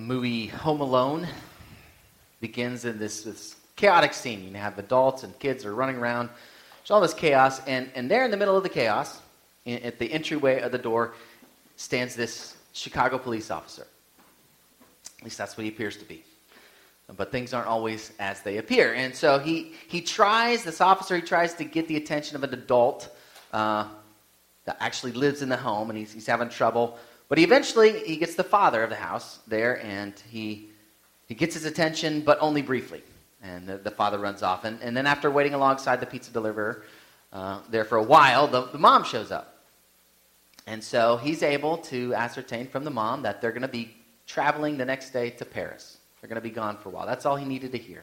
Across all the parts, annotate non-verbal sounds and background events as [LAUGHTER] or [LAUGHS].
The movie Home Alone begins in this, this chaotic scene. You have adults and kids are running around. There's all this chaos, and, and there in the middle of the chaos, in, at the entryway of the door, stands this Chicago police officer. At least that's what he appears to be. But things aren't always as they appear. And so he, he tries, this officer, he tries to get the attention of an adult uh, that actually lives in the home, and he's, he's having trouble. But eventually, he gets the father of the house there, and he, he gets his attention, but only briefly. And the, the father runs off. And, and then after waiting alongside the pizza deliverer uh, there for a while, the, the mom shows up. And so he's able to ascertain from the mom that they're going to be traveling the next day to Paris. They're going to be gone for a while. That's all he needed to hear.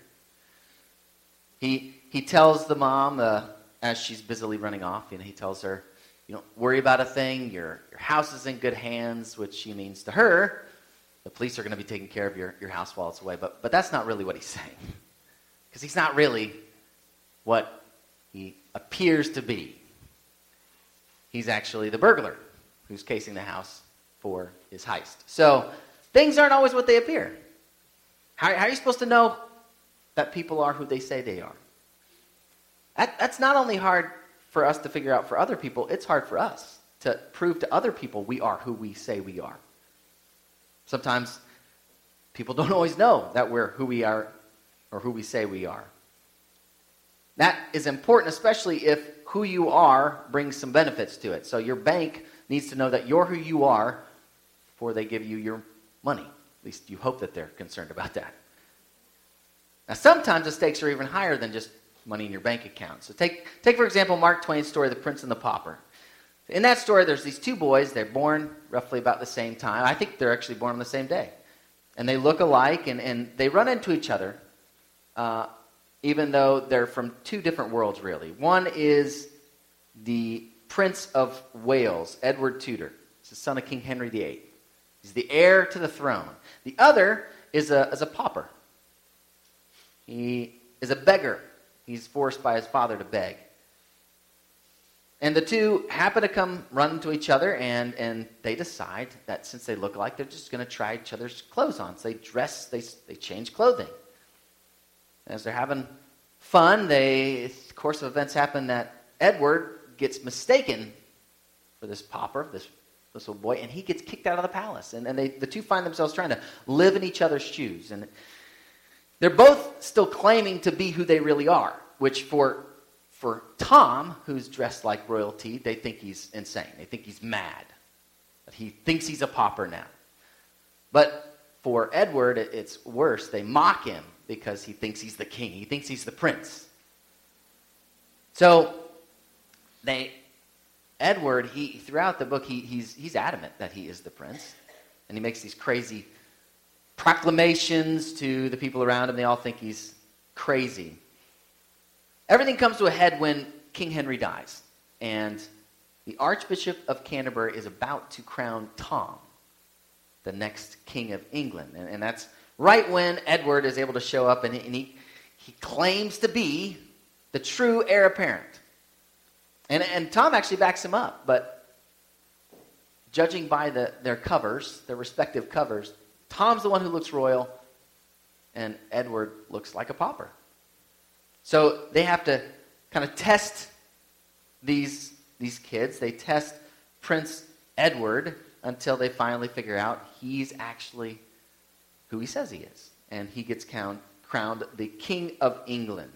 He, he tells the mom, uh, as she's busily running off, you know, he tells her, you don't worry about a thing. Your, your house is in good hands, which she means to her, the police are going to be taking care of your, your house while it's away. But, but that's not really what he's [LAUGHS] saying. Because he's not really what he appears to be. He's actually the burglar who's casing the house for his heist. So things aren't always what they appear. How, how are you supposed to know that people are who they say they are? That, that's not only hard for us to figure out for other people, it's hard for us to prove to other people we are who we say we are. Sometimes people [LAUGHS] don't always know that we're who we are or who we say we are. That is important, especially if who you are brings some benefits to it. So your bank needs to know that you're who you are before they give you your money. At least you hope that they're concerned about that. Now, sometimes the stakes are even higher than just money in your bank account. So, take, take for example, Mark Twain's story, The Prince and the Pauper. In that story, there's these two boys. They're born roughly about the same time. I think they're actually born on the same day. And they look alike, and, and they run into each other, uh, even though they're from two different worlds, really. One is the Prince of Wales, Edward Tudor. He's the son of King Henry VIII. He's the heir to the throne. The other is a, is a pauper. He is a beggar. He's forced by his father to beg. And the two happen to come run into each other, and, and they decide that since they look alike, they're just going to try each other's clothes on. So they dress, they, they change clothing. As they're having fun, they, of course of events happen that Edward gets mistaken for this pauper, this, this little boy, and he gets kicked out of the palace. And, and they, the two find themselves trying to live in each other's shoes. And they're both still claiming to be who they really are, which for, for Tom, who's dressed like royalty, they think he's insane. They think he's mad. That he thinks he's a pauper now. But for Edward, it's worse. They mock him because he thinks he's the king. He thinks he's the prince. So they Edward, he throughout the book, he, he's, he's adamant that he is the prince. And he makes these crazy proclamations to the people around him. They all think he's crazy. Everything comes to a head when King Henry dies. And the Archbishop of Canterbury is about to crown Tom, the next King of England. And, and that's right when Edward is able to show up and, he, and he, he claims to be the true heir apparent. And, and Tom actually backs him up, but judging by the, their covers, their respective covers, Tom's the one who looks royal, and Edward looks like a pauper. So they have to kind of test these, these kids. They test Prince Edward until they finally figure out he's actually who he says he is. And he gets crowned, crowned the King of England.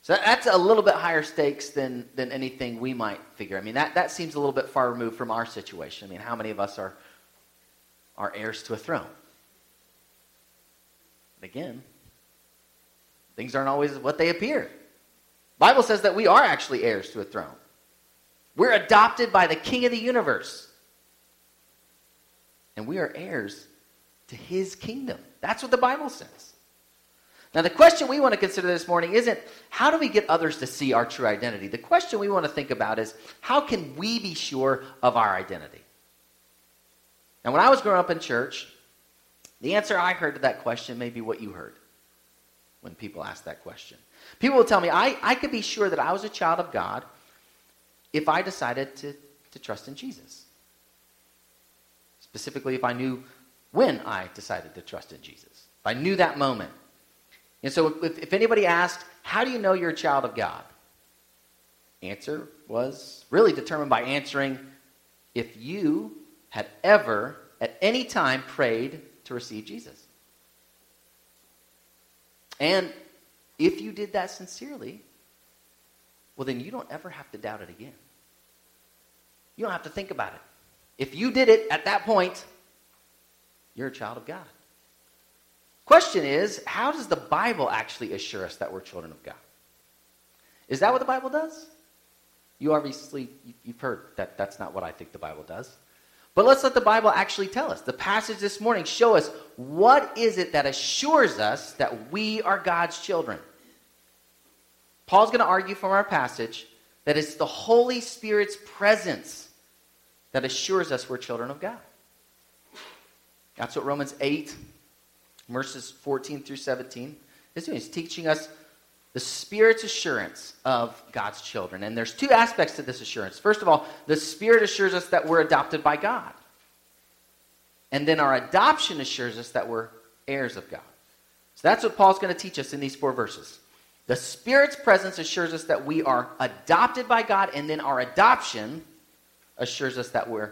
So that's a little bit higher stakes than, than anything we might figure. I mean, that, that seems a little bit far removed from our situation. I mean, how many of us are, are heirs to a throne? Again, things aren't always what they appear. Bible says that we are actually heirs to a throne. We're adopted by the King of the universe. And we are heirs to his kingdom. That's what the Bible says. Now, the question we want to consider this morning isn't how do we get others to see our true identity? The question we want to think about is how can we be sure of our identity? Now, when I was growing up in church, the answer I heard to that question may be what you heard when people ask that question. People will tell me, I, I could be sure that I was a child of God if I decided to, to trust in Jesus. Specifically, if I knew when I decided to trust in Jesus. If I knew that moment. And so if, if anybody asked, how do you know you're a child of God? Answer was really determined by answering if you had ever at any time prayed to receive Jesus. And if you did that sincerely, well, then you don't ever have to doubt it again. You don't have to think about it. If you did it at that point, you're a child of God. Question is, how does the Bible actually assure us that we're children of God? Is that what the Bible does? You obviously, you've heard that that's not what I think the Bible does. But let's let the Bible actually tell us. The passage this morning show us what is it that assures us that we are God's children. Paul's going to argue from our passage that it's the Holy Spirit's presence that assures us we're children of God. That's what Romans 8, verses 14 through 17 is doing. It's teaching us the Spirit's assurance of God's children. And there's two aspects to this assurance. First of all, the Spirit assures us that we're adopted by God. And then our adoption assures us that we're heirs of God. So that's what Paul's going to teach us in these four verses. The Spirit's presence assures us that we are adopted by God, and then our adoption assures us that we're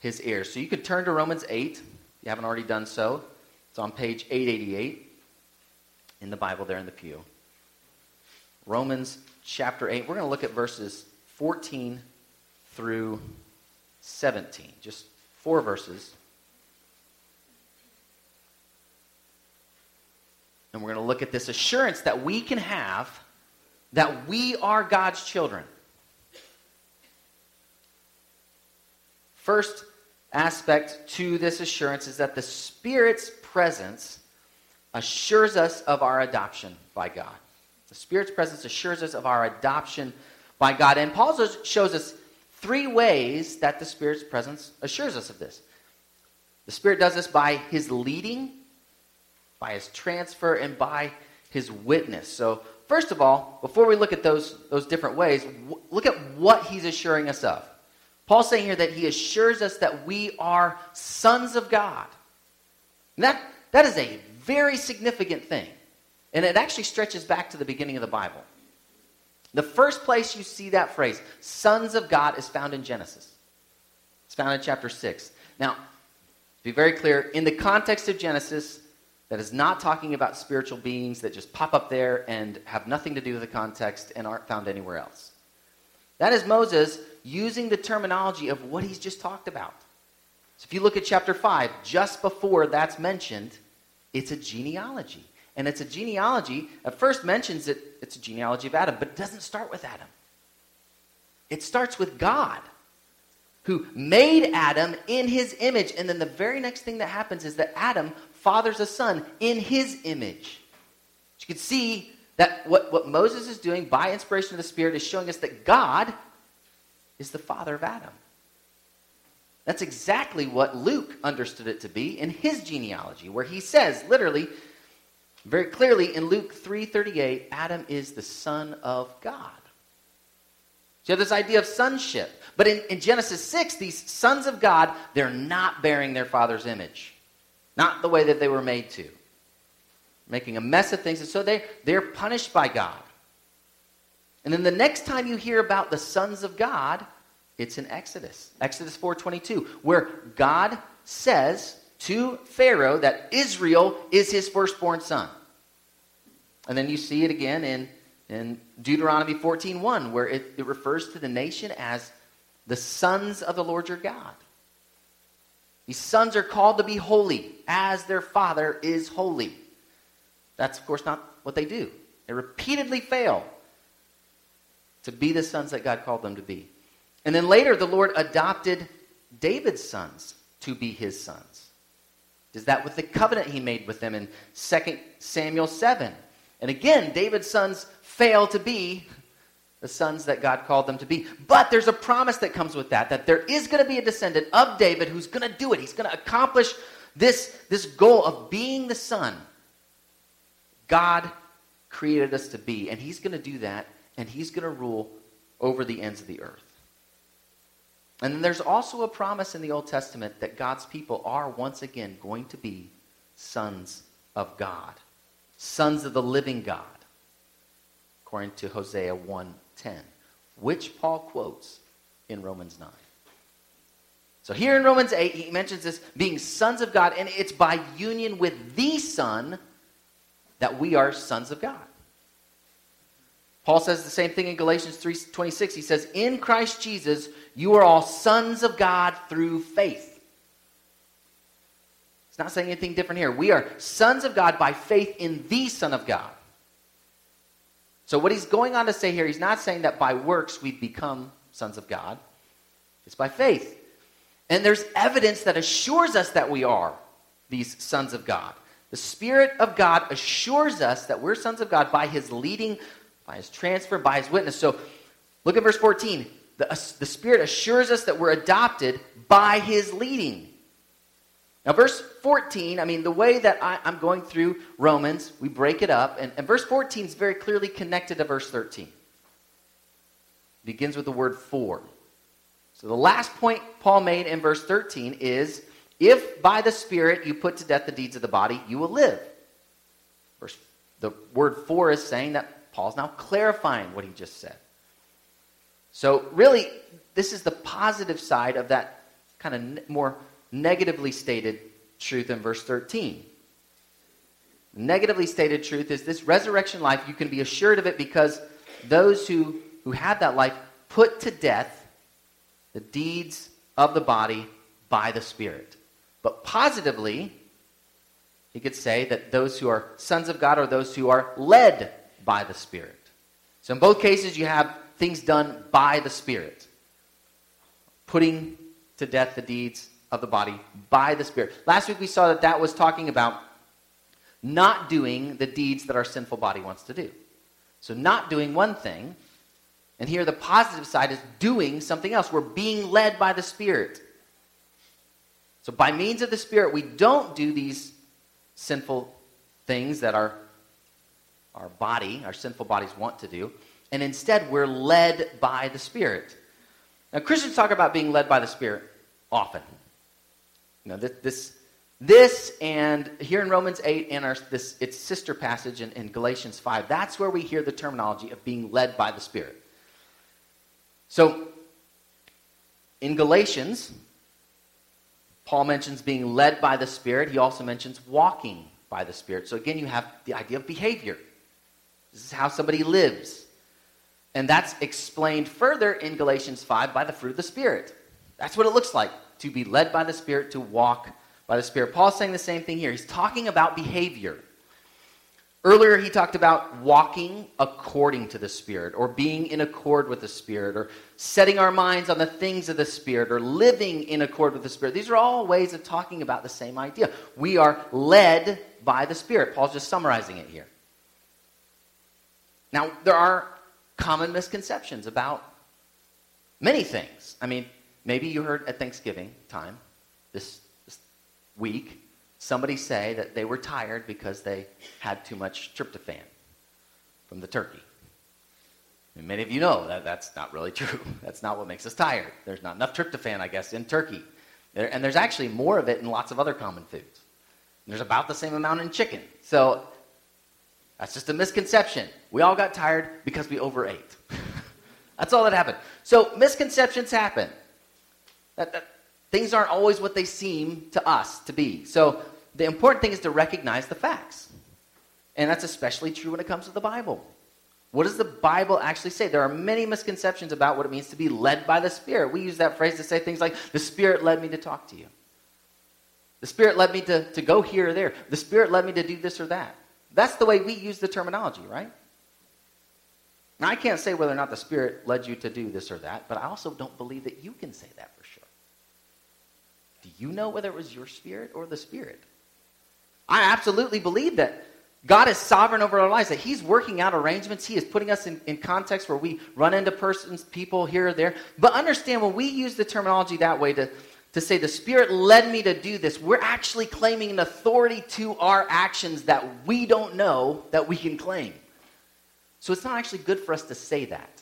his heirs. So you could turn to Romans 8, if you haven't already done so. It's on page 888 in the Bible there in the pew. Romans chapter 8. We're going to look at verses 14 through 17. Just four verses. And we're going to look at this assurance that we can have that we are God's children. First aspect to this assurance is that the Spirit's presence assures us of our adoption by God. The Spirit's presence assures us of our adoption by God. And Paul shows us three ways that the Spirit's presence assures us of this. The Spirit does this by his leading, by his transfer, and by his witness. So, first of all, before we look at those, those different ways, w- look at what he's assuring us of. Paul's saying here that he assures us that we are sons of God. And that, that is a very significant thing. And it actually stretches back to the beginning of the Bible. The first place you see that phrase, sons of God, is found in Genesis. It's found in chapter 6. Now, to be very clear, in the context of Genesis, that is not talking about spiritual beings that just pop up there and have nothing to do with the context and aren't found anywhere else. That is Moses using the terminology of what he's just talked about. So if you look at chapter 5, just before that's mentioned, it's a genealogy. And it's a genealogy, at first mentions it, it's a genealogy of Adam, but it doesn't start with Adam. It starts with God, who made Adam in his image. And then the very next thing that happens is that Adam fathers a son in his image. You can see that what, what Moses is doing by inspiration of the Spirit is showing us that God is the father of Adam. That's exactly what Luke understood it to be in his genealogy, where he says, literally, very clearly in Luke 3:38, Adam is the son of God. So you have this idea of sonship. But in, in Genesis 6, these sons of God, they're not bearing their father's image. Not the way that they were made to. Making a mess of things. And so they, they're punished by God. And then the next time you hear about the sons of God, it's in Exodus. Exodus 4:22, where God says to Pharaoh that Israel is his firstborn son. And then you see it again in, in Deuteronomy 14:1, where it, it refers to the nation as the sons of the Lord your God. These sons are called to be holy as their father is holy. That's, of course, not what they do. They repeatedly fail to be the sons that God called them to be. And then later, the Lord adopted David's sons to be his sons. Is that with the covenant he made with them in 2 Samuel 7? And again, David's sons fail to be the sons that God called them to be. But there's a promise that comes with that, that there is going to be a descendant of David who's going to do it. He's going to accomplish this, this goal of being the son God created us to be. And he's going to do that, and he's going to rule over the ends of the earth. And then there's also a promise in the Old Testament that God's people are once again going to be sons of God, sons of the living God, according to Hosea 1:10, which Paul quotes in Romans 9. So here in Romans 8, he mentions this being sons of God, and it's by union with the Son that we are sons of God. Paul says the same thing in Galatians 3:26. He says, "In Christ Jesus, you are all sons of God through faith." Not saying anything different here. We are sons of God by faith in the Son of God. So what he's going on to say here, he's not saying that by works we become sons of God. It's by faith. And there's evidence that assures us that we are these sons of God. The Spirit of God assures us that we're sons of God by his leading by his transfer, by his witness. So look at verse 14. The, the Spirit assures us that we're adopted by his leading. Now, verse 14, I mean, the way that I, am going through Romans, we break it up, and, and verse 14 is very clearly connected to verse 13. It begins with the word for. So the last point Paul made in verse 13 is if by the Spirit you put to death the deeds of the body, you will live. Verse, the word for is saying that Paul's now clarifying what he just said. So, really, this is the positive side of that kind of more negatively stated truth in verse 13. Negatively stated truth is this resurrection life, you can be assured of it because those who, who had that life put to death the deeds of the body by the Spirit. But positively, he could say that those who are sons of God are those who are led by the Spirit. So in both cases, you have things done by the Spirit, putting to death the deeds of the body by the Spirit. Last week we saw that that was talking about not doing the deeds that our sinful body wants to do. So, not doing one thing, and here the positive side is doing something else. We're being led by the Spirit. So, by means of the Spirit, we don't do these sinful things that our our body, our sinful bodies want to do, and instead we're led by the Spirit. Now, Christians talk about being led by the Spirit often. Know, this, this, this and here in Romans 8 and our, this, its sister passage in, in Galatians 5, that's where we hear the terminology of being led by the Spirit. So, in Galatians, Paul mentions being led by the Spirit. He also mentions walking by the Spirit. So, again, you have the idea of behavior. This is how somebody lives. And that's explained further in Galatians 5 by the fruit of the Spirit. That's what it looks like to be led by the Spirit, to walk by the Spirit. Paul's saying the same thing here. He's talking about behavior. Earlier, he talked about walking according to the Spirit, or being in accord with the Spirit, or setting our minds on the things of the Spirit, or living in accord with the Spirit. These are all ways of talking about the same idea. We are led by the Spirit. Paul's just summarizing it here. Now, there are common misconceptions about many things. I mean, maybe you heard at Thanksgiving time this, this week somebody say that they were tired because they had too much tryptophan from the turkey. And many of you know that that's not really [LAUGHS] true. That's not what makes us tired. There's not enough tryptophan, I guess, in turkey. There, and there's actually more of it in lots of other common foods. And there's about the same amount in chicken. So that's just a misconception. We all got tired because we overate. [LAUGHS] That's all that happened. So misconceptions happen. That, that, things aren't always what they seem to us to be. So the important thing is to recognize the facts. And that's especially true when it comes to the Bible. What does the Bible actually say? There are many misconceptions about what it means to be led by the Spirit. We use that phrase to say things like, the Spirit led me to talk to you. The Spirit led me to, to go here or there. The Spirit led me to do this or that. That's the way we use the terminology, right? Now, I can't say whether or not the Spirit led you to do this or that, but I also don't believe that you can say that. Do you know whether it was your spirit or the Spirit? I absolutely believe that God is sovereign over our lives, that He's working out arrangements. He is putting us in, in context where we run into persons, people here or there. But understand when we use the terminology that way to, to say the Spirit led me to do this, we're actually claiming an authority to our actions that we don't know that we can claim. So it's not actually good for us to say that.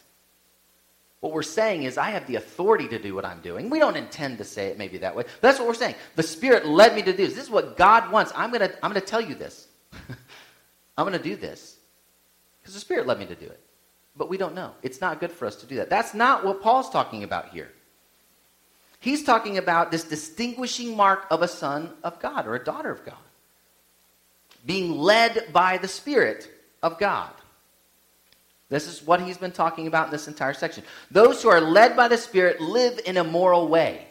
What we're saying is, I have the authority to do what I'm doing. We don't intend to say it maybe that way. But that's what we're saying. The Spirit led me to do this. This is what God wants. I'm going to I'm to tell you this. [LAUGHS] I'm going to do this because the Spirit led me to do it. But we don't know. It's not good for us to do that. That's not what Paul's talking about here. He's talking about this distinguishing mark of a son of God or a daughter of God. Being led by the Spirit of God. This is what he's been talking about in this entire section. Those who are led by the Spirit live in a moral way,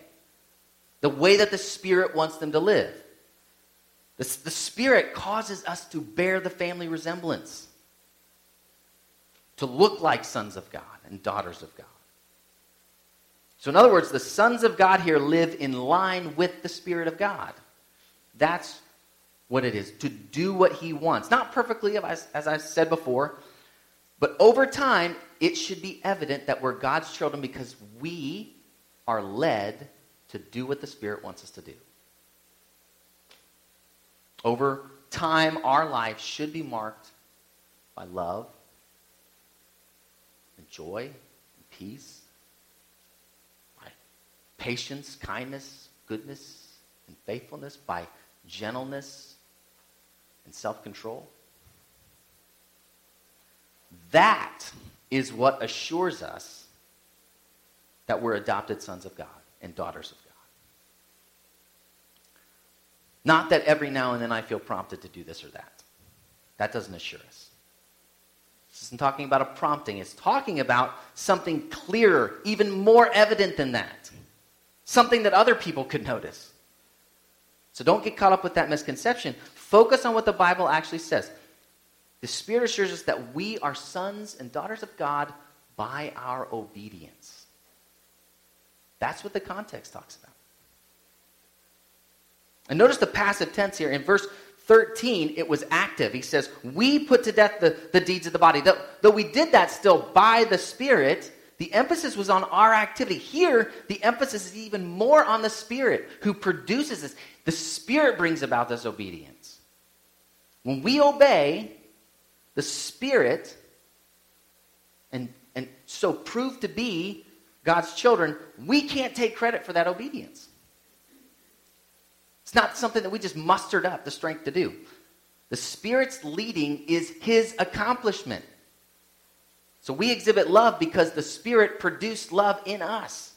the way that the Spirit wants them to live. The, the Spirit causes us to bear the family resemblance, to look like sons of God and daughters of God. So, in other words, the sons of God here live in line with the Spirit of God. That's what it is, to do what He wants. Not perfectly, as, as I said before, but over time, it should be evident that we're God's children because we are led to do what the Spirit wants us to do. Over time, our life should be marked by love and joy and peace, by patience, kindness, goodness, and faithfulness, by gentleness and self control. That is what assures us that we're adopted sons of God and daughters of God. Not that every now and then I feel prompted to do this or that. That doesn't assure us. This isn't talking about a prompting, it's talking about something clearer, even more evident than that. Something that other people could notice. So don't get caught up with that misconception. Focus on what the Bible actually says. The Spirit assures us that we are sons and daughters of God by our obedience. That's what the context talks about. And notice the passive tense here. In verse 13, it was active. He says, We put to death the, the deeds of the body. Though, though we did that still by the Spirit, the emphasis was on our activity. Here, the emphasis is even more on the Spirit who produces this. The Spirit brings about this obedience. When we obey, the Spirit, and, and so prove to be God's children, we can't take credit for that obedience. It's not something that we just mustered up the strength to do. The Spirit's leading is His accomplishment. So we exhibit love because the Spirit produced love in us.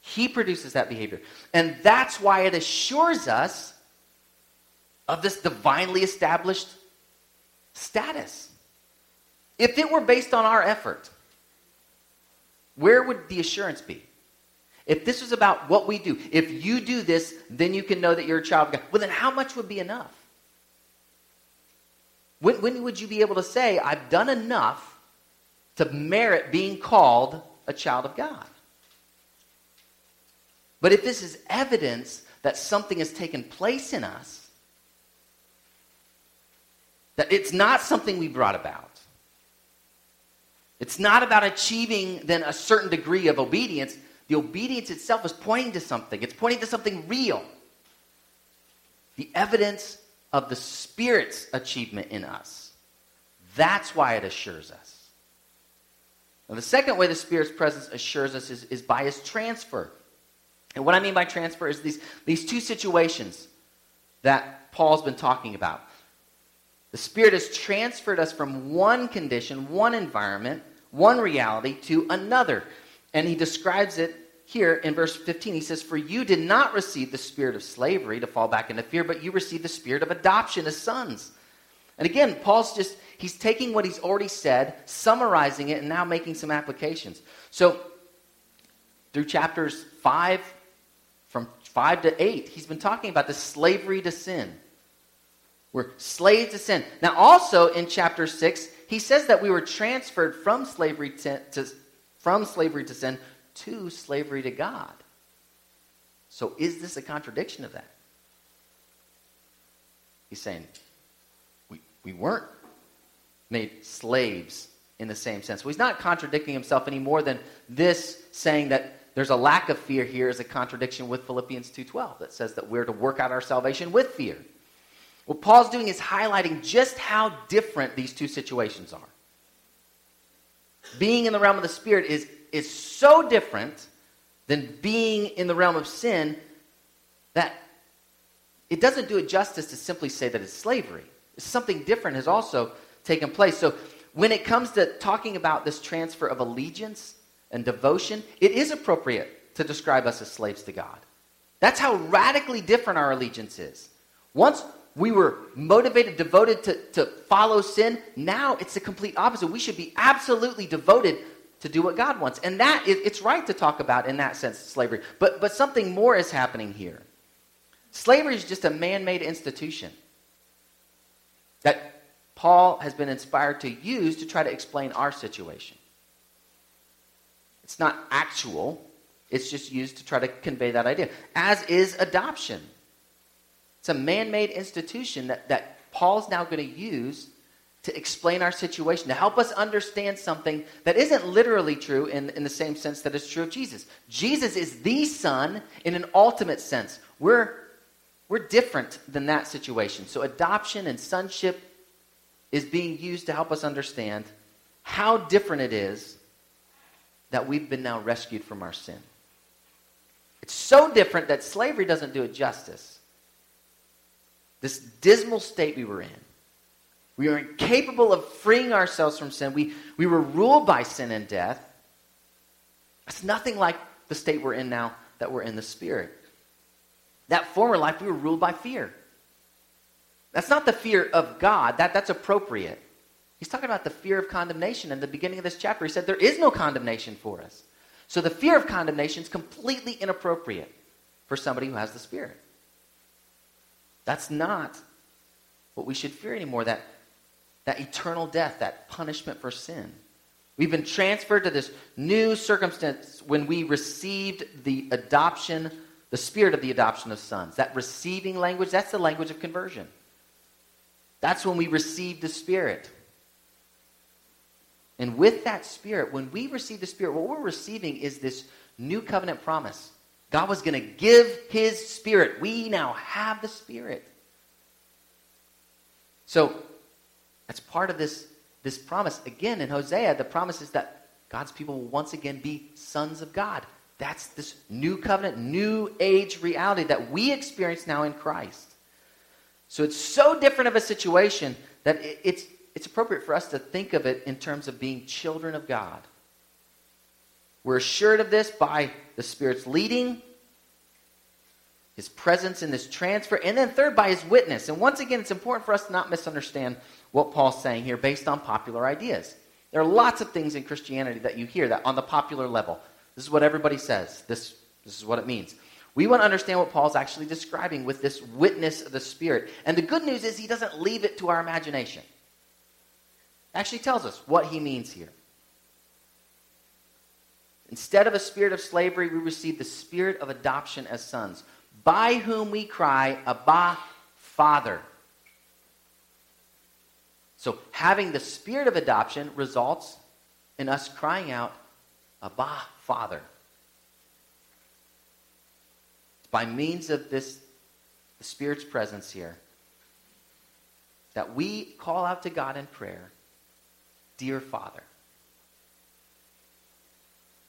He produces that behavior. And that's why it assures us of this divinely established status. If it were based on our effort, where would the assurance be? If this was about what we do, if you do this, then you can know that you're a child of God. Well, then how much would be enough? When, when would you be able to say, I've done enough to merit being called a child of God? But if this is evidence that something has taken place in us, that it's not something we brought about. It's not about achieving then a certain degree of obedience. The obedience itself is pointing to something, it's pointing to something real. The evidence of the Spirit's achievement in us. That's why it assures us. Now, the second way the Spirit's presence assures us is, is by his transfer. And what I mean by transfer is these, these two situations that Paul's been talking about. The Spirit has transferred us from one condition, one environment, one reality to another. And he describes it here in verse 15. He says, For you did not receive the spirit of slavery to fall back into fear, but you received the spirit of adoption as sons. And again, Paul's just, he's taking what he's already said, summarizing it, and now making some applications. So, through chapters 5, from 5 to 8, he's been talking about the slavery to sin. We're slaves to sin. Now, also in chapter 6, he says that we were transferred from slavery to, to, from slavery to sin to slavery to God. So, is this a contradiction of that? He's saying we, we weren't made slaves in the same sense. Well, he's not contradicting himself any more than this saying that there's a lack of fear here is a contradiction with Philippians 2:12 that says that we're to work out our salvation with fear. What Paul's doing is highlighting just how different these two situations are. Being in the realm of the Spirit is is so different than being in the realm of sin that it doesn't do it justice to simply say that it's slavery. Something different has also taken place. So when it comes to talking about this transfer of allegiance and devotion, it is appropriate to describe us as slaves to God. That's how radically different our allegiance is. Once we were motivated, devoted to, to follow sin, now it's the complete opposite. We should be absolutely devoted to do what God wants. And that is, it's right to talk about in that sense slavery. But, but something more is happening here. Slavery is just a man made institution that Paul has been inspired to use to try to explain our situation. It's not actual, it's just used to try to convey that idea, as is adoption. It's a man made institution that, that Paul's now going to use to explain our situation, to help us understand something that isn't literally true in, in the same sense that it's true of Jesus. Jesus is the Son in an ultimate sense. We're, we're different than that situation. So, adoption and sonship is being used to help us understand how different it is that we've been now rescued from our sin. It's so different that slavery doesn't do it justice. This dismal state we were in. We were incapable of freeing ourselves from sin. We, we were ruled by sin and death. It's nothing like the state we're in now that we're in the Spirit. That former life, we were ruled by fear. That's not the fear of God, that, that's appropriate. He's talking about the fear of condemnation. In the beginning of this chapter, he said there is no condemnation for us. So the fear of condemnation is completely inappropriate for somebody who has the Spirit. That's not what we should fear anymore, that, that eternal death, that punishment for sin. We've been transferred to this new circumstance when we received the adoption, the spirit of the adoption of sons. That receiving language, that's the language of conversion. That's when we received the spirit. And with that spirit, when we receive the spirit, what we're receiving is this new covenant promise God was going to give his spirit. We now have the spirit. So that's part of this, this promise. Again, in Hosea, the promise is that God's people will once again be sons of God. That's this new covenant, new age reality that we experience now in Christ. So it's so different of a situation that it's, it's appropriate for us to think of it in terms of being children of God. We're assured of this by the Spirit's leading, His presence in this transfer, and then third, by His witness. And once again, it's important for us to not misunderstand what Paul's saying here based on popular ideas. There are lots of things in Christianity that you hear that on the popular level. This is what everybody says. This, this is what it means. We want to understand what Paul's actually describing with this witness of the Spirit. And the good news is he doesn't leave it to our imagination. Actually tells us what he means here. Instead of a spirit of slavery, we receive the spirit of adoption as sons, by whom we cry, Abba, Father. So, having the spirit of adoption results in us crying out, Abba, Father. by means of this, the Spirit's presence here, that we call out to God in prayer, Dear Father.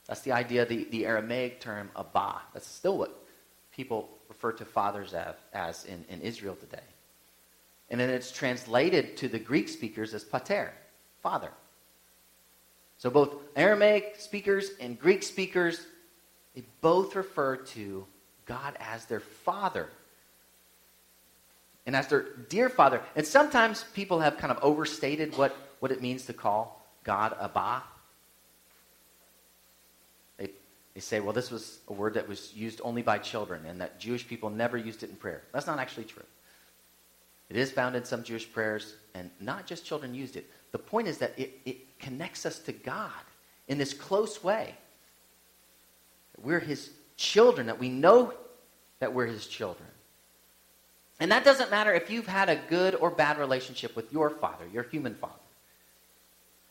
That's the idea, the, the Aramaic term Abba. That's still what people refer to fathers as, in, in Israel today. And then it's translated to the Greek speakers as pater, father. So both Aramaic speakers and Greek speakers, they both refer to God as their father. And as their dear father. And sometimes people have kind of overstated what, what it means to call God Abba. They say, well, this was a word that was used only by children and that Jewish people never used it in prayer. That's not actually true. It is found in some Jewish prayers, and not just children used it. The point is that it, it connects us to God in this close way. We're his children, that we know that we're his children. And that doesn't matter if you've had a good or bad relationship with your father, your human father.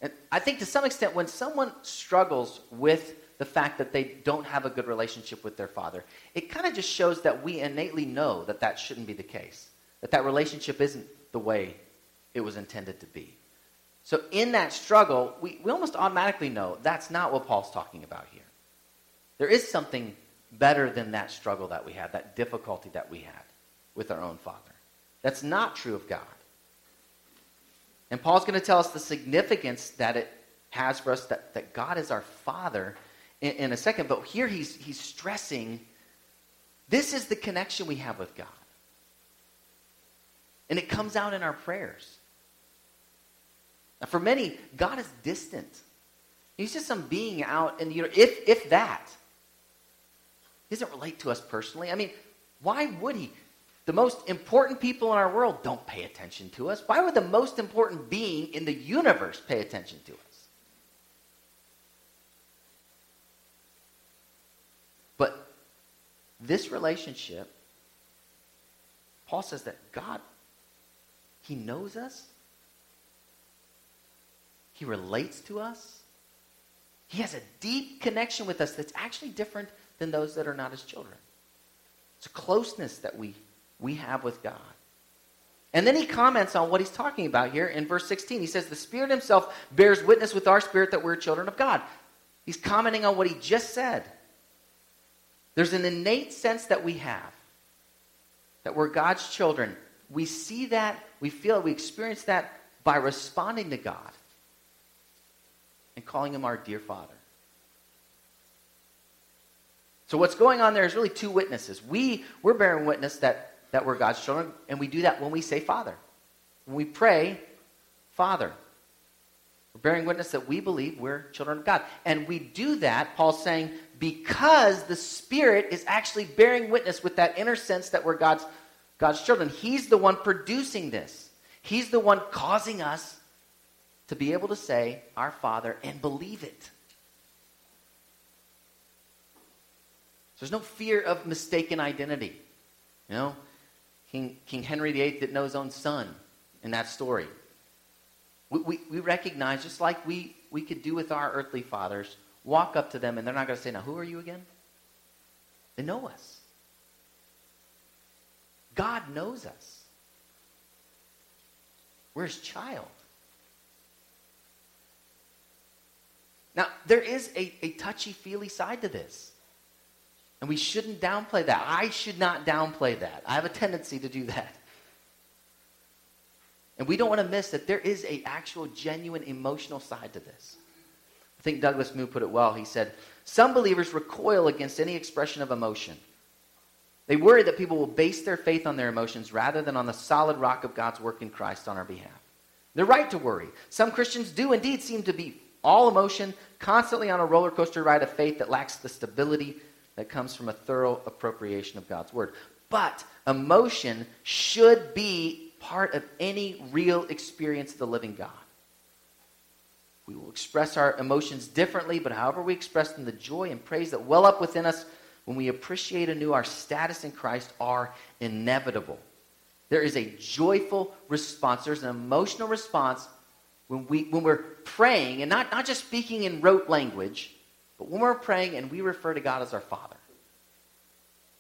And I think to some extent, when someone struggles with the fact that they don't have a good relationship with their father. It kind of just shows that we innately know that that shouldn't be the case, that that relationship isn't the way it was intended to be. So, in that struggle, we, we almost automatically know that's not what Paul's talking about here. There is something better than that struggle that we had, that difficulty that we had with our own Father. That's not true of God. And Paul's going to tell us the significance that it has for us that, that God is our Father in, in a second. But here he's, he's stressing this is the connection we have with God. And it comes out in our prayers. Now, for many, God is distant. He's just some being out in the universe, if, if that. He doesn't relate to us personally. I mean, why would he? The most important people in our world don't pay attention to us. Why would the most important being in the universe pay attention to us? But this relationship, Paul says that God, He knows us, He relates to us, He has a deep connection with us that's actually different than those that are not His children. It's a closeness that we we have with God. And then he comments on what he's talking about here in verse 16. He says, The Spirit himself bears witness with our spirit that we're children of God. He's commenting on what he just said. There's an innate sense that we have that we're God's children. We see that, we feel it, we experience that by responding to God and calling him our dear Father. So what's going on there is really two witnesses. We we're bearing witness that that we're God's children, and we do that when we say Father. When we pray, Father. We're bearing witness that we believe we're children of God. And we do that, Paul's saying, because the Spirit is actually bearing witness with that inner sense that we're God's, God's children. He's the one producing this, He's the one causing us to be able to say, Our Father, and believe it. There's no fear of mistaken identity. You know, King, King Henry VIII didn't know his own son in that story. We, we, we recognize, just like we, we could do with our earthly fathers, walk up to them and they're not going to say, Now, who are you again? They know us. God knows us. We're his child. Now, there is a, a touchy feely side to this. And we shouldn't downplay that. I should not downplay that. I have a tendency to do that. And we don't want to miss that there is a actual genuine emotional side to this. I think Douglas Moo put it well. He said, Some believers recoil against any expression of emotion. They worry that people will base their faith on their emotions rather than on the solid rock of God's work in Christ on our behalf. They're right to worry. Some Christians do indeed seem to be all emotion, constantly on a roller coaster ride of faith that lacks the stability that comes from a thorough appropriation of God's word. But emotion should be part of any real experience of the living God. We will express our emotions differently, but however we express them, the joy and praise that well up within us when we appreciate anew our status in Christ are inevitable. There is a joyful response, there's an emotional response when, we, when we're praying and not, not just speaking in rote language, but when we're praying and we refer to God as our Father,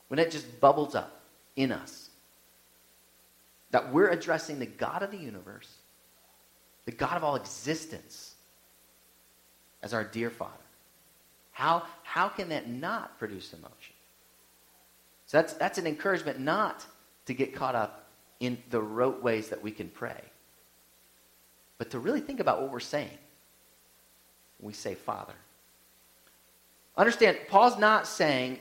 when it just bubbles up in us, that we're addressing the God of the universe, the God of all existence, as our dear Father. How, how can that not produce emotion? So that's, that's an encouragement not to get caught up in the rote ways that we can pray, but to really think about what we're saying when we say Father. Understand, Paul's not saying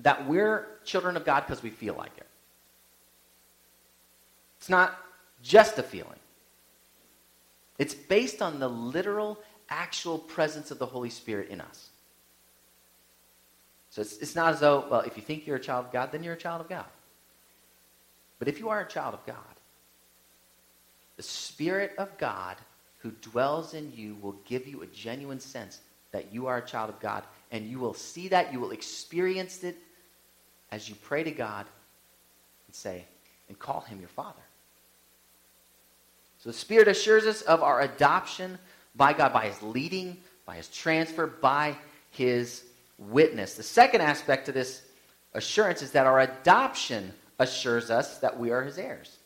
that we're children of God because we feel like it. It's not just a feeling, it's based on the literal, actual presence of the Holy Spirit in us. So it's, it's not as though, well, if you think you're a child of God, then you're a child of God. But if you are a child of God, the Spirit of God who dwells in you will give you a genuine sense that you are a child of God and you will see that, you will experience it as you pray to God and say, and call him your Father. So the Spirit assures us of our adoption by God, by his leading, by his transfer, by his witness. The second aspect to this assurance is that our adoption assures us that we are his heirs.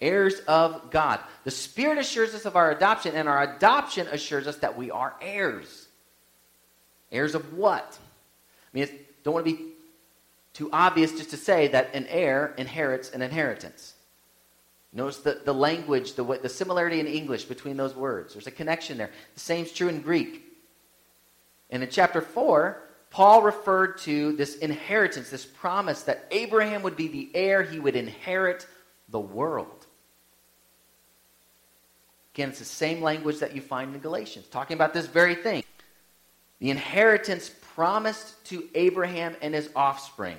heirs of God. The Spirit assures us of our adoption, and our adoption assures us that we are heirs. Heirs of what? I mean, don't want to be too obvious just to say that an heir inherits an inheritance. Notice the, the language, the, the similarity in English between those words. There's a connection there. The same is true in Greek. And in chapter 4, Paul referred to this inheritance, this promise that Abraham would be the heir, he would inherit the world. Again, it's the same language that you find in Galatians, talking about this very thing. The inheritance promised to Abraham and his offspring.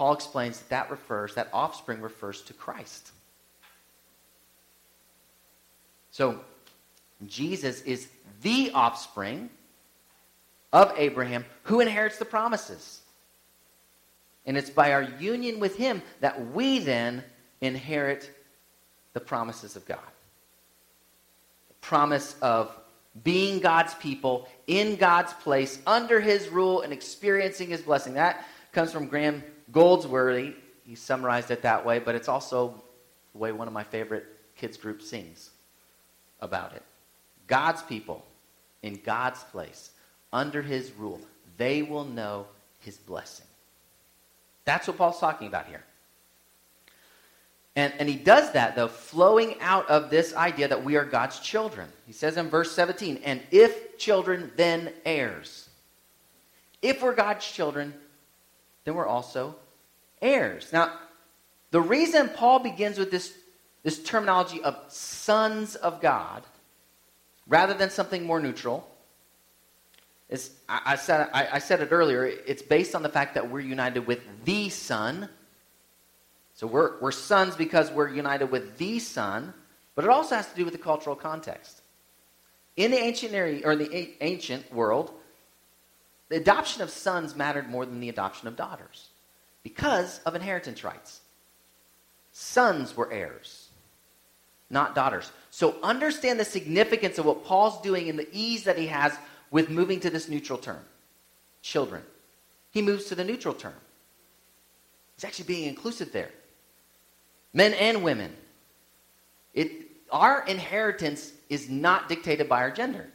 Paul explains that that refers, that offspring refers to Christ. So, Jesus is the offspring of Abraham who inherits the promises. And it's by our union with him that we then inherit the promises of God. The promise of being God's people in God's place under his rule and experiencing his blessing. That comes from Graham Goldsworthy. He summarized it that way, but it's also the way one of my favorite kids groups sings about it. God's people in God's place under his rule. They will know his blessing. That's what Paul's talking about here. And, and he does that, though, flowing out of this idea that we are God's children. He says in verse 17, and if children, then heirs. If we're God's children, then we're also heirs. Now, the reason Paul begins with this, this terminology of sons of God, rather than something more neutral, is I, I said, I, I said it earlier, it's based on the fact that we're united with the Son so we're, we're sons because we're united with the Son, but it also has to do with the cultural context. In the ancient area, or the ancient world, the adoption of sons mattered more than the adoption of daughters because of inheritance rights. Sons were heirs, not daughters. So understand the significance of what Paul's doing and the ease that he has with moving to this neutral term children. He moves to the neutral term. He's actually being inclusive there men and women. It, our inheritance is not dictated by our gender,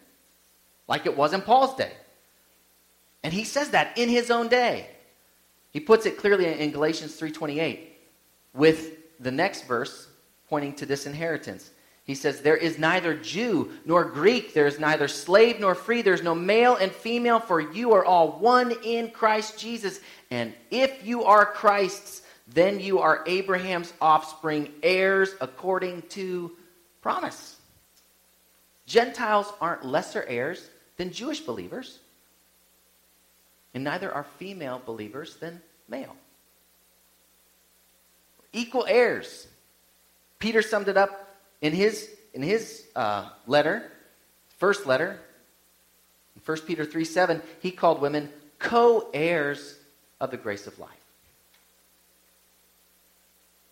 like it was in Paul's day. And he says that in his own day. He puts it clearly in Galatians 3:28 with the next verse pointing to this inheritance. He says, There is neither Jew nor Greek, there is neither slave nor free, there is no male and female, for you are all one in Christ Jesus. And if you are Christ's, then you are Abraham's offspring, heirs according to promise. Gentiles aren't lesser heirs than Jewish believers, and neither are female believers than male. Equal heirs. Peter summed it up in his, in his uh, letter, first letter, 1 Peter 3 7, he called women co heirs of the grace of life.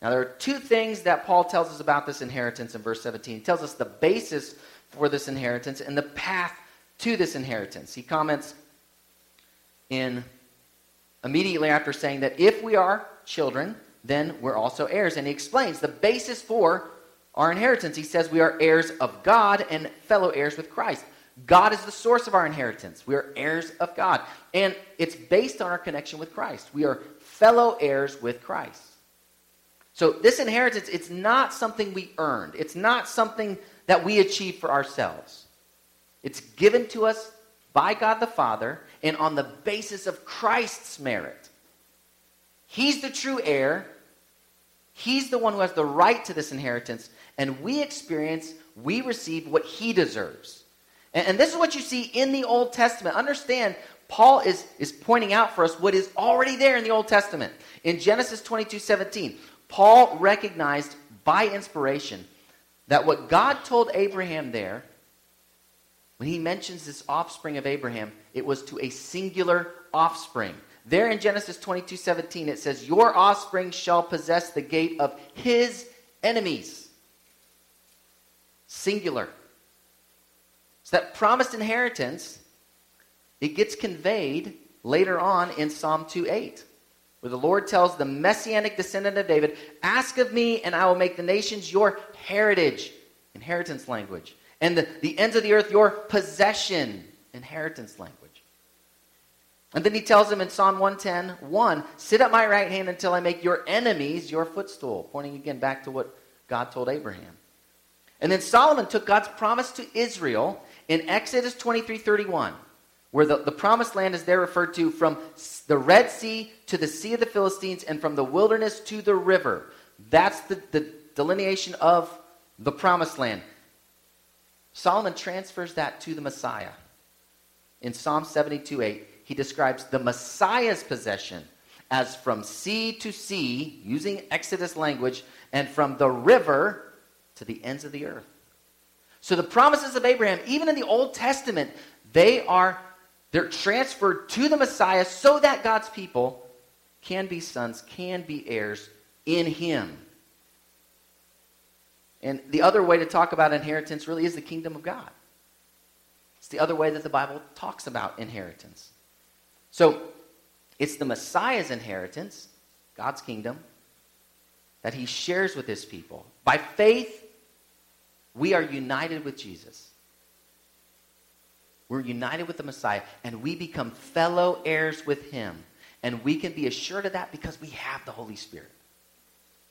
Now, there are two things that Paul tells us about this inheritance in verse 17. He tells us the basis for this inheritance and the path to this inheritance. He comments in immediately after saying that if we are children, then we're also heirs. And he explains the basis for our inheritance. He says we are heirs of God and fellow heirs with Christ. God is the source of our inheritance. We are heirs of God. And it's based on our connection with Christ. We are fellow heirs with Christ. So this inheritance, it's not something we earned. It's not something that we achieve for ourselves. It's given to us by God the Father and on the basis of Christ's merit. He's the true heir. He's the one who has the right to this inheritance. And we experience, we receive what he deserves. And, and this is what you see in the Old Testament. Understand, Paul is, is pointing out for us what is already there in the Old Testament. In Genesis 22 17, Paul recognized by inspiration that what God told Abraham there, when he mentions this offspring of Abraham, it was to a singular offspring. There in Genesis 22 17, it says, Your offspring shall possess the gate of his enemies. Singular. So that promised inheritance, it gets conveyed later on in Psalm 2 8. where the Lord tells the messianic descendant of David, Ask of me, and I will make the nations your heritage, inheritance language, and the, the ends of the earth your possession, inheritance language. And then he tells him in Psalm 110, 1, Sit at my right hand until I make your enemies your footstool, pointing again back to what God told Abraham. And then Solomon took God's promise to Israel in Exodus 23 31, where the, the promised land is there referred to from the Red Sea to the Sea of the Philistines and from the wilderness to the river. That's the, the delineation of the promised land. Solomon transfers that to the Messiah. In Psalm 72 8, he describes the Messiah's possession as from sea to sea, using Exodus language, and from the river to the ends of the earth. So the promises of Abraham, even in the Old Testament, they are they're transferred to the Messiah so that God's people can be sons, can be heirs in him. And the other way to talk about inheritance really is the kingdom of God. It's the other way that the Bible talks about inheritance. So it's the Messiah's inheritance, God's kingdom, that he shares with his people. By faith, we are united with Jesus. We're united with the Messiah, and we become fellow heirs with him. And we can be assured of that because we have the Holy Spirit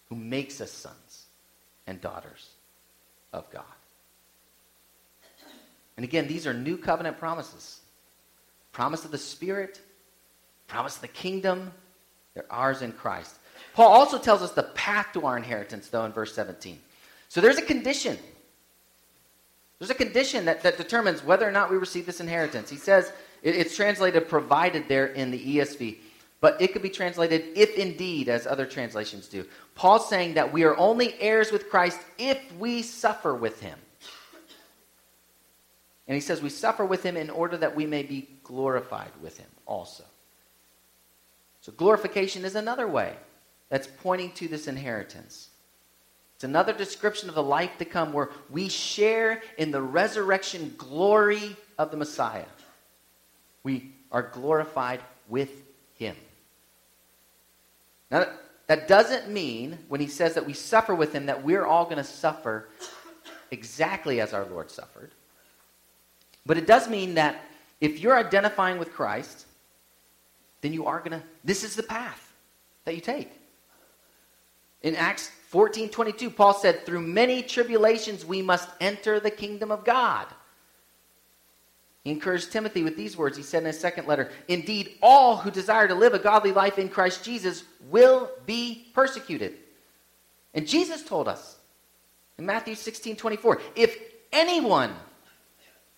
who makes us sons and daughters of God. And again, these are new covenant promises promise of the Spirit, promise of the kingdom, they're ours in Christ. Paul also tells us the path to our inheritance, though, in verse 17. So there's a condition there's a condition that, that determines whether or not we receive this inheritance. He says it, it's translated provided there in the ESV, but it could be translated if indeed, as other translations do. Paul's saying that we are only heirs with Christ if we suffer with him. And he says we suffer with him in order that we may be glorified with him also. So glorification is another way that's pointing to this inheritance. It's another description of the life to come where we share in the resurrection glory of the Messiah. We are glorified with him. Now, that doesn't mean, when he says that we suffer with him, that we're all going to suffer exactly as our Lord suffered. But it does mean that if you're identifying with Christ, then you are going to, this is the path that you take. In Acts 14 22, Paul said, Through many tribulations we must enter the kingdom of God. He encouraged Timothy with these words. He said in his second letter, Indeed, all who desire to live a godly life in Christ Jesus will be persecuted. And Jesus told us in Matthew 16 24, If anyone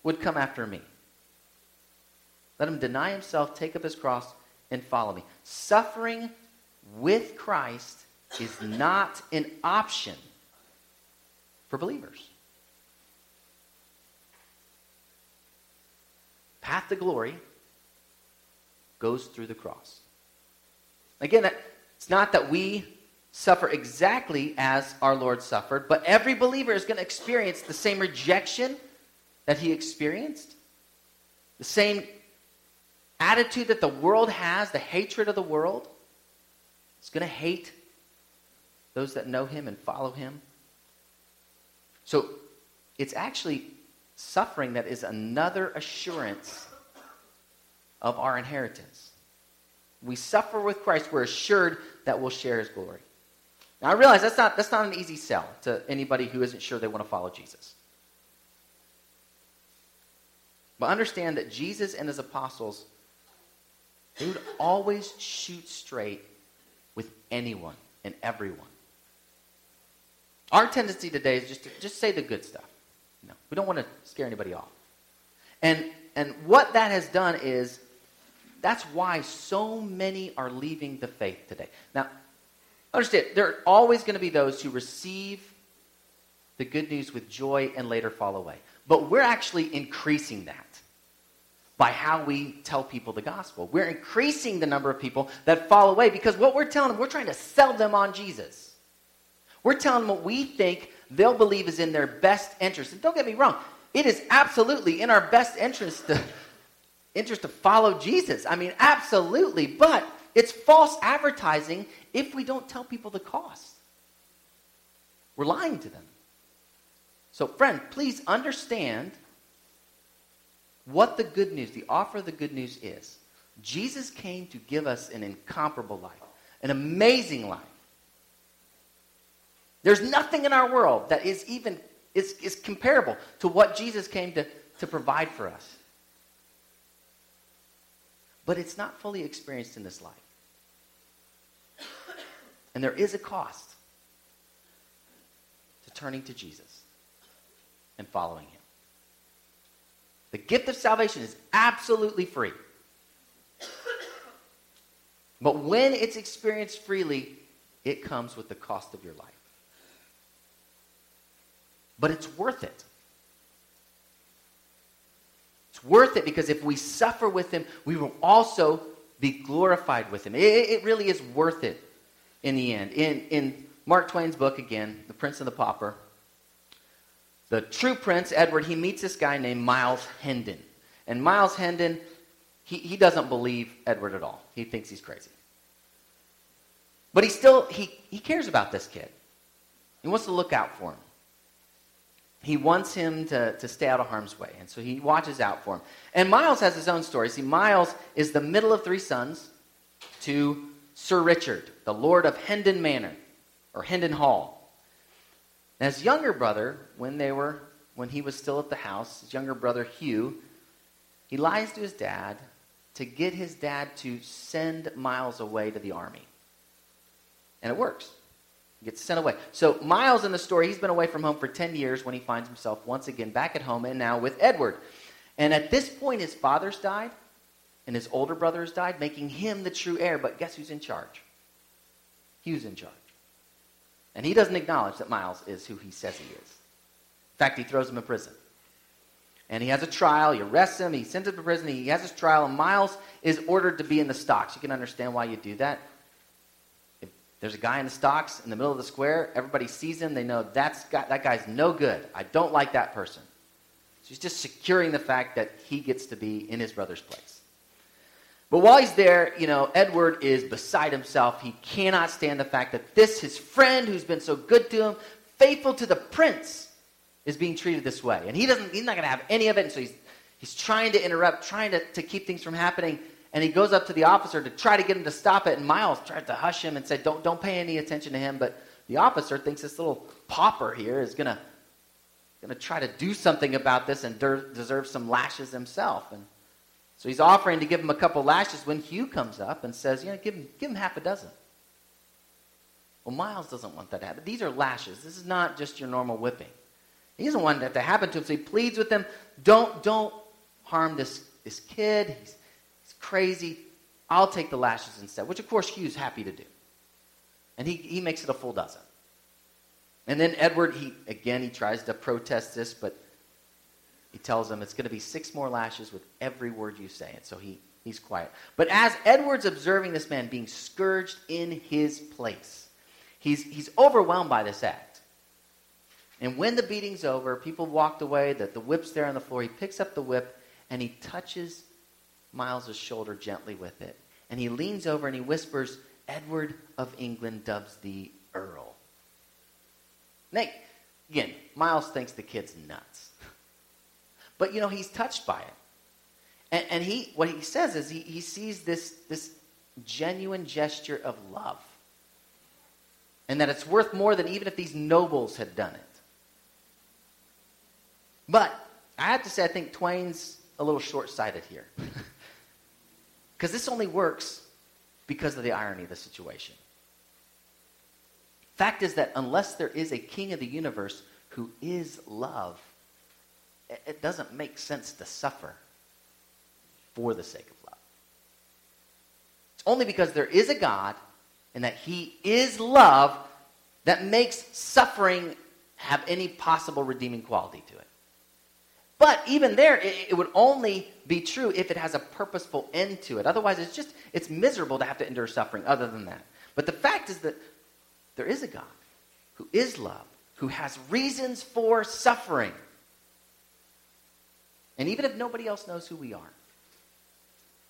would come after me, let him deny himself, take up his cross, and follow me. Suffering with Christ is not an option for believers. Path to glory goes through the cross. Again, it's not that we suffer exactly as our Lord suffered, but every believer is going to experience the same rejection that he experienced, the same attitude that the world has, the hatred of the world. It's going to hate those that know him and follow him. So it's actually suffering that is another assurance of our inheritance. We suffer with Christ, we're assured that we'll share his glory. Now I realize that's not, that's not an easy sell to anybody who isn't sure they want to follow Jesus. But understand that Jesus and his apostles, they would always shoot straight with anyone and everyone. Our tendency today is just to just say the good stuff. We don't want to scare anybody off. And and what that has done is that's why so many are leaving the faith today. Now, understand, there are always going to be those who receive the good news with joy and later fall away. But we're actually increasing that by how we tell people the gospel. We're increasing the number of people that fall away because what we're telling them, we're trying to sell them on Jesus. We're telling them what we think they'll believe is in their best interest. And don't get me wrong, it is absolutely in our best interest to, [LAUGHS] interest to follow Jesus. I mean, absolutely. But It's false advertising if we don't tell people the cost. We're lying to them. So, friend, please understand what the good news, the offer of the good news is. Jesus came to give us an incomparable life, an amazing life. There's nothing in our world that is even is, is comparable to what Jesus came to, to provide for us. But it's not fully experienced in this life. And there is a cost to turning to Jesus and following him. The gift of salvation is absolutely free. But when it's experienced freely, it comes with the cost of your life. But it's worth it. It's worth it because if we suffer with him, we will also be glorified with him. It, it really is worth it in the end. In, in Mark Twain's book, again, The Prince and the Pauper, the true prince, Edward, he meets this guy named Miles Hendon. And Miles Hendon, he, he doesn't believe Edward at all. He thinks he's crazy. But he still, he, he cares about this kid. He wants to look out for him. He wants him to, to stay out of harm's way. And so he watches out for him. And Miles has his own story. See, Miles is the middle of three sons to Sir Richard, the Lord of Hendon Manor, or Hendon Hall. And his younger brother, when they were when he was still at the house, his younger brother Hugh, he lies to his dad to get his dad to send Miles away to the army. And it works. Gets sent away. So Miles in the story, he's been away from home for 10 years when he finds himself once again back at home and now with Edward. And at this point, his father's died and his older brother has died, making him the true heir. But guess who's in charge? Hugh's in charge. And he doesn't acknowledge that Miles is who he says he is. In fact, he throws him in prison. And he has a trial. He arrests him. He sends him to prison. He has his trial. And Miles is ordered to be in the stocks. You can understand why you do that. There's a guy in the stocks in the middle of the square, everybody sees him. They know that's that guy's no good. I don't like that person. So he's just securing the fact that he gets to be in his brother's place. But while he's there, you know, Edward is beside himself. He cannot stand the fact that this, his friend who's been so good to him, faithful to the prince, is being treated this way. And he doesn't, he's not going to have any of it. And so he's, he's trying to interrupt, trying to, to keep things from happening. And he goes up to the officer to try to get him to stop it. And Miles tries to hush him and said, don't, don't pay any attention to him. But the officer thinks this little pauper here is going to going to try to do something about this and der- deserve some lashes himself. And so he's offering to give him a couple lashes when Hugh comes up and says, you know, give him, give him half a dozen. Well, Miles doesn't want that to happen. These are lashes. This is not just your normal whipping. He doesn't want that to happen to him, so he pleads with them, don't, don't harm this, this kid. He's crazy. I'll take the lashes instead, which of course Hugh's happy to do. And he, he makes it a full dozen. And then Edward, he again, he tries to protest this, but he tells him it's going to be six more lashes with every word you say. And so he, he's quiet. But as Edward's observing this man being scourged in his place, he's, he's overwhelmed by this act. And when the beating's over, people walked away, that the whip's there on the floor. He picks up the whip and he touches Miles's shoulder gently with it. And he leans over and he whispers, Edward of England dubs thee Earl. Now, again, Miles thinks the kid's nuts. But you know, he's touched by it. And, and he, what he says is he, he sees this, this genuine gesture of love. And that it's worth more than even if these nobles had done it. But I have to say, I think Twain's a little short sighted here. [LAUGHS] Because this only works because of the irony of the situation. Fact is that unless there is a king of the universe who is love, it doesn't make sense to suffer for the sake of love. It's only because there is a God and that He is love that makes suffering have any possible redeeming quality to it. But even there, it, it, would only be true if it has a purposeful end to it. Otherwise, it's just, it's miserable to have to endure suffering other than that. But the fact is that there is a God who is love, who has reasons for suffering. And even if nobody else knows who we are,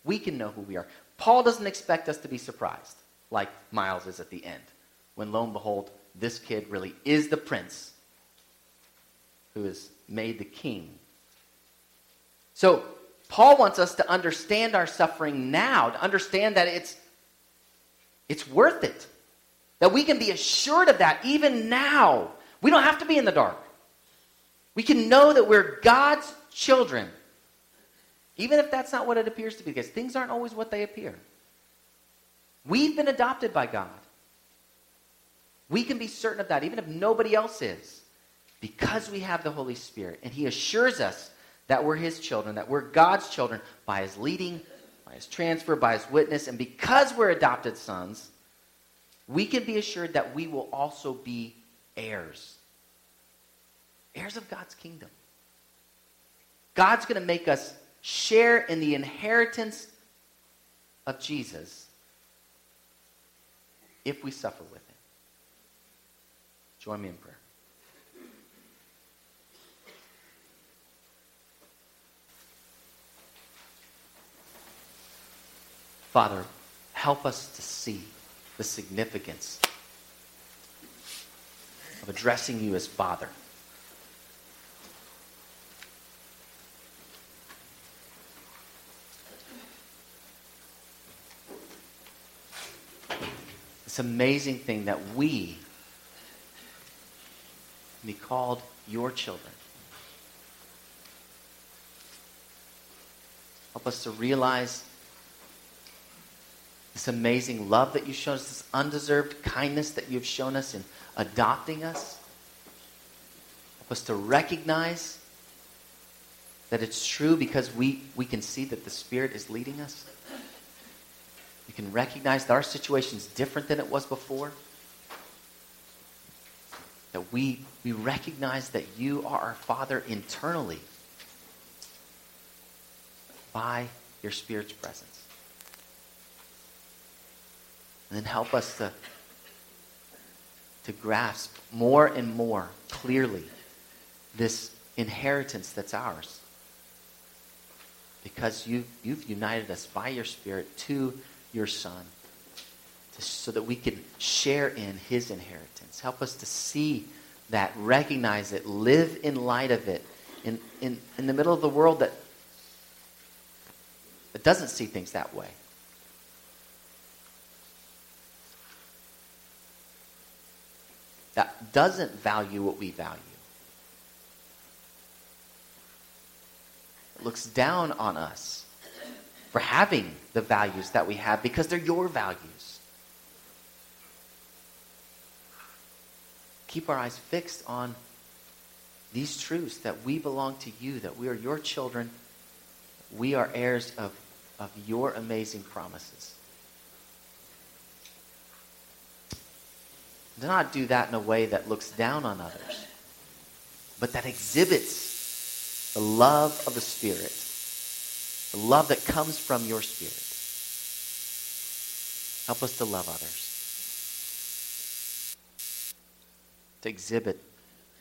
We can know who we are. Paul doesn't expect us to be surprised like Miles is at the end, when lo and behold, this kid really is the prince who is made the king. So, Paul wants us to understand our suffering now, to understand that it's, it's worth it. That we can be assured of that even now. We don't have to be in the dark. We can know that we're God's children, even if that's not what it appears to be, because things aren't always what they appear. We've been adopted by God. We can be certain of that, even if nobody else is, because we have the Holy Spirit. And He assures us that we're His children, that we're God's children by His leading, by His transfer, by His witness. And because we're adopted sons, we can be assured that we will also be heirs. Heirs of God's kingdom. God's going to make us share in the inheritance of Jesus if we suffer with him. Join me in prayer. Father, help us to see the significance of addressing you as Father. This amazing thing that we be called your children. Help us to realize this amazing love that you've shown us, this undeserved kindness that you've shown us in adopting us. Help us to recognize that it's true because we, we can see that the Spirit is leading us. We can recognize that our situation is different than it was before. That we, we recognize that you are our Father internally by your Spirit's presence. And then help us to, to grasp more and more clearly this inheritance that's ours. Because you, you've united us by your Spirit to your Son to, so that we can share in his inheritance. Help us to see that, recognize it, live in light of it in, in, in the middle of the world that, that doesn't see things that way. That doesn't value what we value. It looks down on us for having the values that we have because they're your values. Keep our eyes fixed on these truths that we belong to you, that we are your children, we are heirs of, of your amazing promises. Do not do that in a way that looks down on others, but that exhibits the love of the Spirit the love that comes from your Spirit. Help us to love others, to exhibit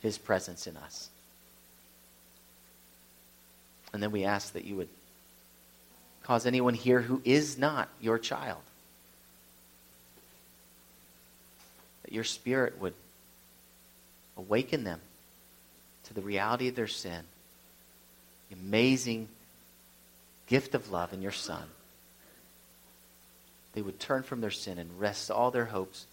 His presence in us. And then we ask that you would cause anyone here who is not your child, that your Spirit would awaken them to the reality of their sin, the amazing gift of love in your Son, they would turn from their sin and rest all their hopes,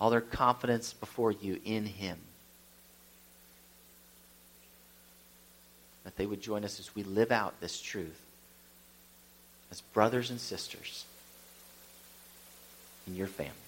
all their confidence before you in Him. That they would join us as we live out this truth as brothers and sisters in your family.